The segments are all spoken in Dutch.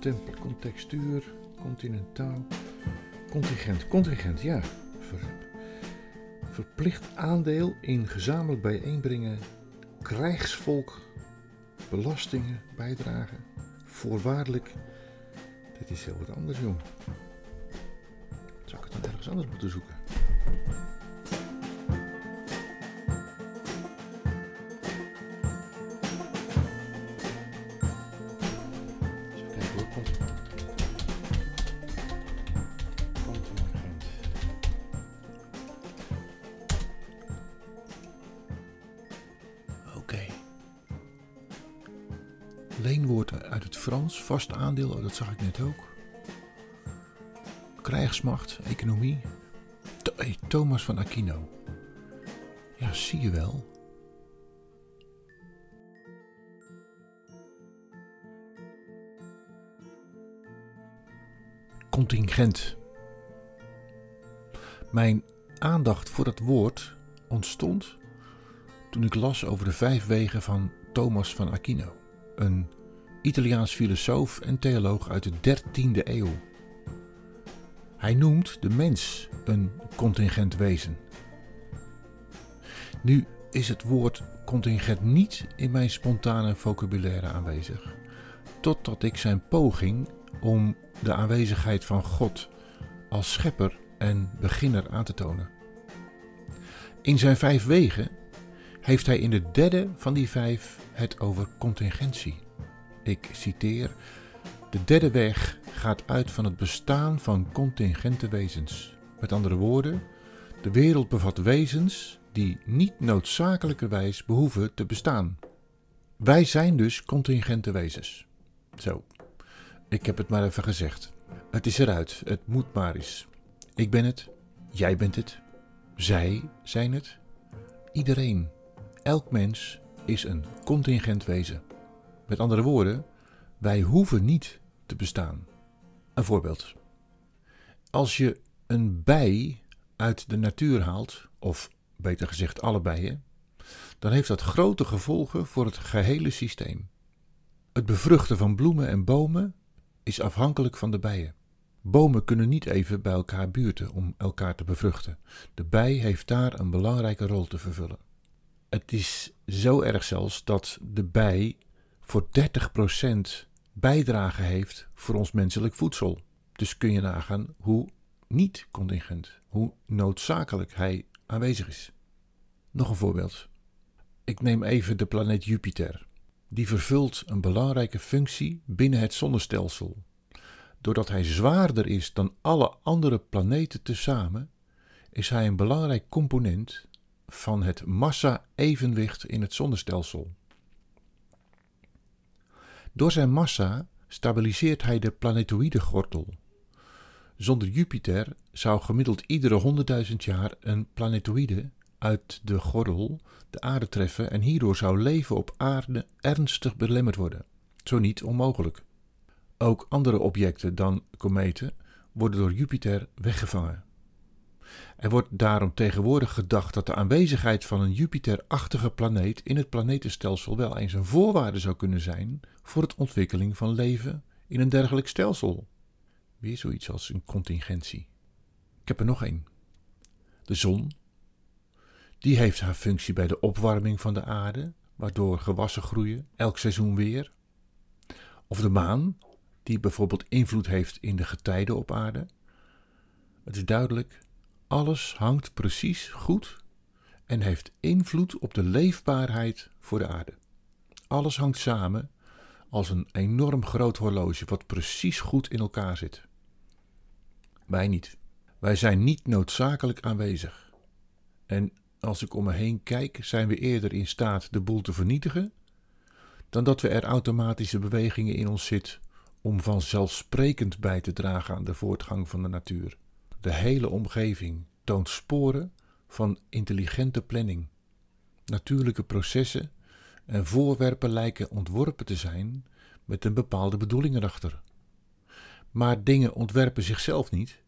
Contempel, contextuur, continentaal, contingent, contingent, ja. Ver- verplicht aandeel in gezamenlijk bijeenbrengen, krijgsvolk, belastingen, bijdragen, voorwaardelijk. Dit is heel wat anders, jong. Zou ik het dan ergens anders moeten zoeken? Leenwoord uit het Frans, vast aandeel, oh, dat zag ik net ook. Krijgsmacht, economie. Thomas van Aquino. Ja, zie je wel. Contingent. Mijn aandacht voor dat woord ontstond toen ik las over de vijf wegen van Thomas van Aquino, een Italiaans filosoof en theoloog uit de 13e eeuw. Hij noemt de mens een contingent wezen. Nu is het woord contingent niet in mijn spontane vocabulaire aanwezig, totdat ik zijn poging om de aanwezigheid van God als schepper en beginner aan te tonen. In zijn vijf wegen heeft hij in de derde van die vijf het over contingentie. Ik citeer: De derde weg gaat uit van het bestaan van contingente wezens. Met andere woorden, de wereld bevat wezens die niet noodzakelijkerwijs behoeven te bestaan. Wij zijn dus contingente wezens. Zo, ik heb het maar even gezegd. Het is eruit, het moet maar eens. Ik ben het, jij bent het, zij zijn het, iedereen, elk mens is een contingent wezen. Met andere woorden, wij hoeven niet te bestaan. Een voorbeeld. Als je een bij uit de natuur haalt, of beter gezegd alle bijen, dan heeft dat grote gevolgen voor het gehele systeem. Het bevruchten van bloemen en bomen is afhankelijk van de bijen. Bomen kunnen niet even bij elkaar buurten om elkaar te bevruchten. De bij heeft daar een belangrijke rol te vervullen. Het is zo erg zelfs dat de bij voor 30% bijdrage heeft voor ons menselijk voedsel. Dus kun je nagaan hoe niet contingent, hoe noodzakelijk hij aanwezig is. Nog een voorbeeld. Ik neem even de planeet Jupiter. Die vervult een belangrijke functie binnen het zonnestelsel. Doordat hij zwaarder is dan alle andere planeten tezamen, is hij een belangrijk component van het massa-evenwicht in het zonnestelsel. Door zijn massa stabiliseert hij de planetoïde gordel. Zonder Jupiter zou gemiddeld iedere 100.000 jaar een planetoïde uit de gordel de aarde treffen en hierdoor zou leven op aarde ernstig belemmerd worden. Zo niet onmogelijk. Ook andere objecten dan kometen worden door Jupiter weggevangen. Er wordt daarom tegenwoordig gedacht dat de aanwezigheid van een Jupiter-achtige planeet in het planetenstelsel wel eens een voorwaarde zou kunnen zijn voor het ontwikkeling van leven in een dergelijk stelsel. Weer zoiets als een contingentie. Ik heb er nog één. De zon. Die heeft haar functie bij de opwarming van de aarde, waardoor gewassen groeien, elk seizoen weer. Of de maan, die bijvoorbeeld invloed heeft in de getijden op aarde. Het is duidelijk, alles hangt precies goed en heeft invloed op de leefbaarheid voor de aarde. Alles hangt samen als een enorm groot horloge wat precies goed in elkaar zit. Wij niet. Wij zijn niet noodzakelijk aanwezig. En als ik om me heen kijk, zijn we eerder in staat de boel te vernietigen, dan dat we er automatische bewegingen in ons zit om vanzelfsprekend bij te dragen aan de voortgang van de natuur. De hele omgeving toont sporen van intelligente planning. Natuurlijke processen en voorwerpen lijken ontworpen te zijn met een bepaalde bedoeling erachter. Maar dingen ontwerpen zichzelf niet.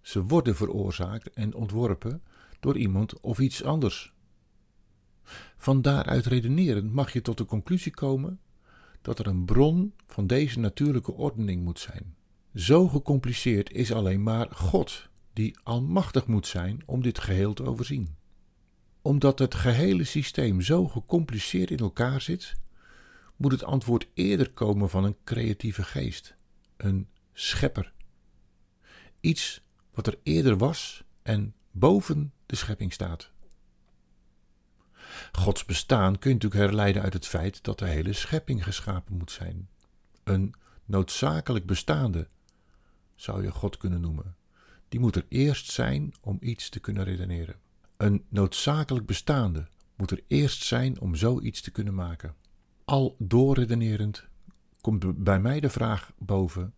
Ze worden veroorzaakt en ontworpen door iemand of iets anders. Van daaruit redenerend mag je tot de conclusie komen dat er een bron van deze natuurlijke ordening moet zijn. Zo gecompliceerd is alleen maar God, die almachtig moet zijn om dit geheel te overzien. Omdat het gehele systeem zo gecompliceerd in elkaar zit, moet het antwoord eerder komen van een creatieve geest, een schepper. Iets wat er eerder was en boven de schepping staat. Gods bestaan kun je natuurlijk herleiden uit het feit dat de hele schepping geschapen moet zijn. Een noodzakelijk bestaande zou je God kunnen noemen. Die moet er eerst zijn om iets te kunnen redeneren. Een noodzakelijk bestaande moet er eerst zijn om zoiets te kunnen maken. Al doorredenerend komt bij mij de vraag boven: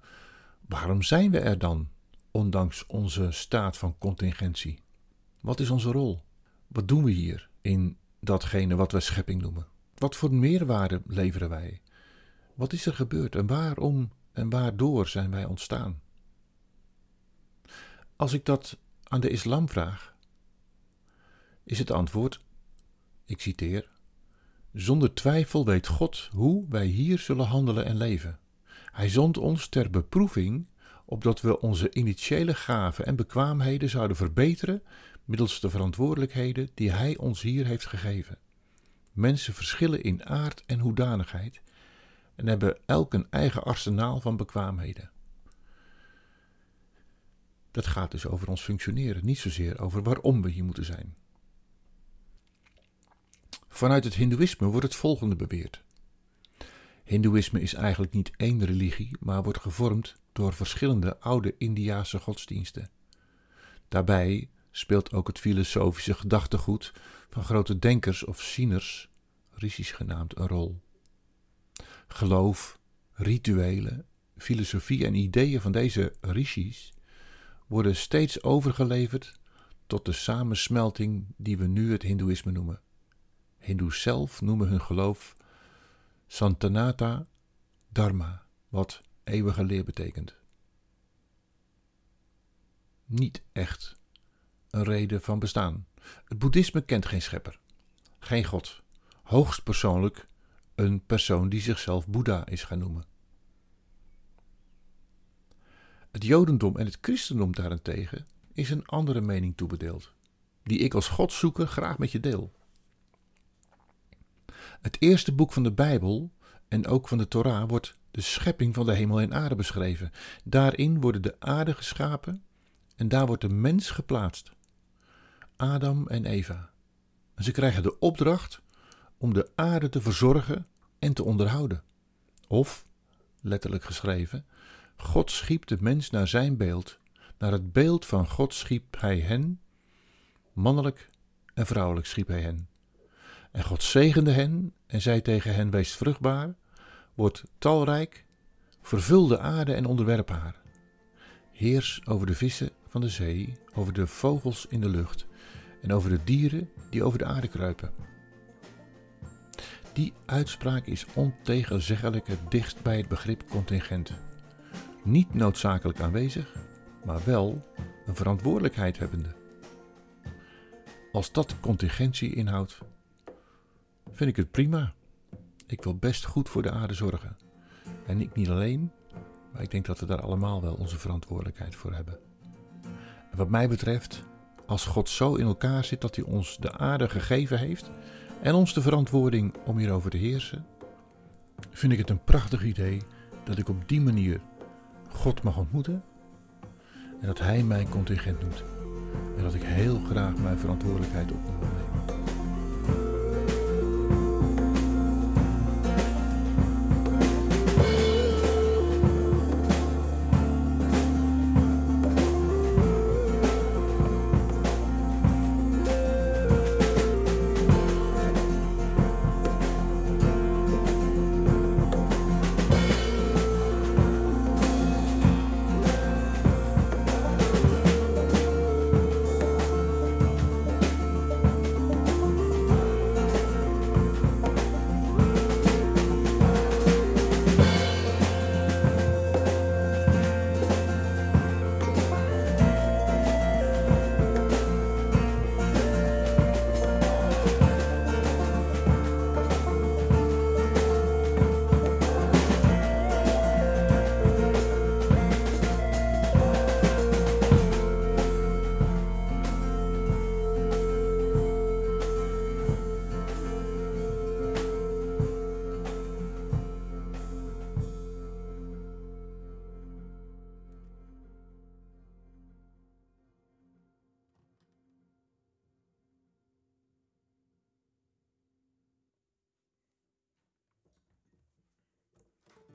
waarom zijn we er dan, ondanks onze staat van contingentie? Wat is onze rol? Wat doen we hier in datgene wat wij schepping noemen? Wat voor meerwaarde leveren wij? Wat is er gebeurd en waarom en waardoor zijn wij ontstaan? Als ik dat aan de islam vraag, is het antwoord, ik citeer, zonder twijfel weet God hoe wij hier zullen handelen en leven. Hij zond ons ter beproeving, opdat we onze initiële gaven en bekwaamheden zouden verbeteren middels de verantwoordelijkheden die Hij ons hier heeft gegeven. Mensen verschillen in aard en hoedanigheid en hebben elk een eigen arsenaal van bekwaamheden. Dat gaat dus over ons functioneren, niet zozeer over waarom we hier moeten zijn. Vanuit het Hindoeïsme wordt het volgende beweerd. Hindoeïsme is eigenlijk niet één religie, maar wordt gevormd door verschillende oude Indiase godsdiensten. Daarbij speelt ook het filosofische gedachtegoed van grote denkers of zieners, rishis genaamd, een rol. Geloof, rituelen, filosofie en ideeën van deze rishis worden steeds overgeleverd tot de samensmelting die we nu het Hindoeïsme noemen. Hindoes zelf noemen hun geloof Santanata Dharma, wat eeuwige leer betekent. Niet echt een reden van bestaan. Het boeddhisme kent geen schepper, geen god, hoogst persoonlijk een persoon die zichzelf Boeddha is gaan noemen. Het Jodendom en het Christendom daarentegen is een andere mening toebedeeld, die ik als Godzoeker graag met je deel. Het eerste boek van de Bijbel en ook van de Torah wordt de schepping van de hemel en aarde beschreven. Daarin worden de aarde geschapen en daar wordt de mens geplaatst. Adam en Eva. Ze krijgen de opdracht om de aarde te verzorgen en te onderhouden. Of, letterlijk geschreven, God schiep de mens naar zijn beeld. Naar het beeld van God schiep hij hen, mannelijk en vrouwelijk schiep hij hen. En God zegende hen en zei tegen hen: Wees vruchtbaar, word talrijk, vervul de aarde en onderwerp haar. Heers over de vissen van de zee, over de vogels in de lucht en over de dieren die over de aarde kruipen. Die uitspraak is ontegenzeggelijk het dichtst bij het begrip contingent. Niet noodzakelijk aanwezig, maar wel een verantwoordelijkheid hebbende. Als dat contingentie inhoudt, vind ik het prima. Ik wil best goed voor de aarde zorgen. En ik niet alleen, maar ik denk dat we daar allemaal wel onze verantwoordelijkheid voor hebben. En wat mij betreft, als God zo in elkaar zit dat hij ons de aarde gegeven heeft en ons de verantwoording om hierover te heersen, vind ik het een prachtig idee dat ik op die manier God mag ontmoeten en dat Hij mijn contingent doet. En dat ik heel graag mijn verantwoordelijkheid op me nemen.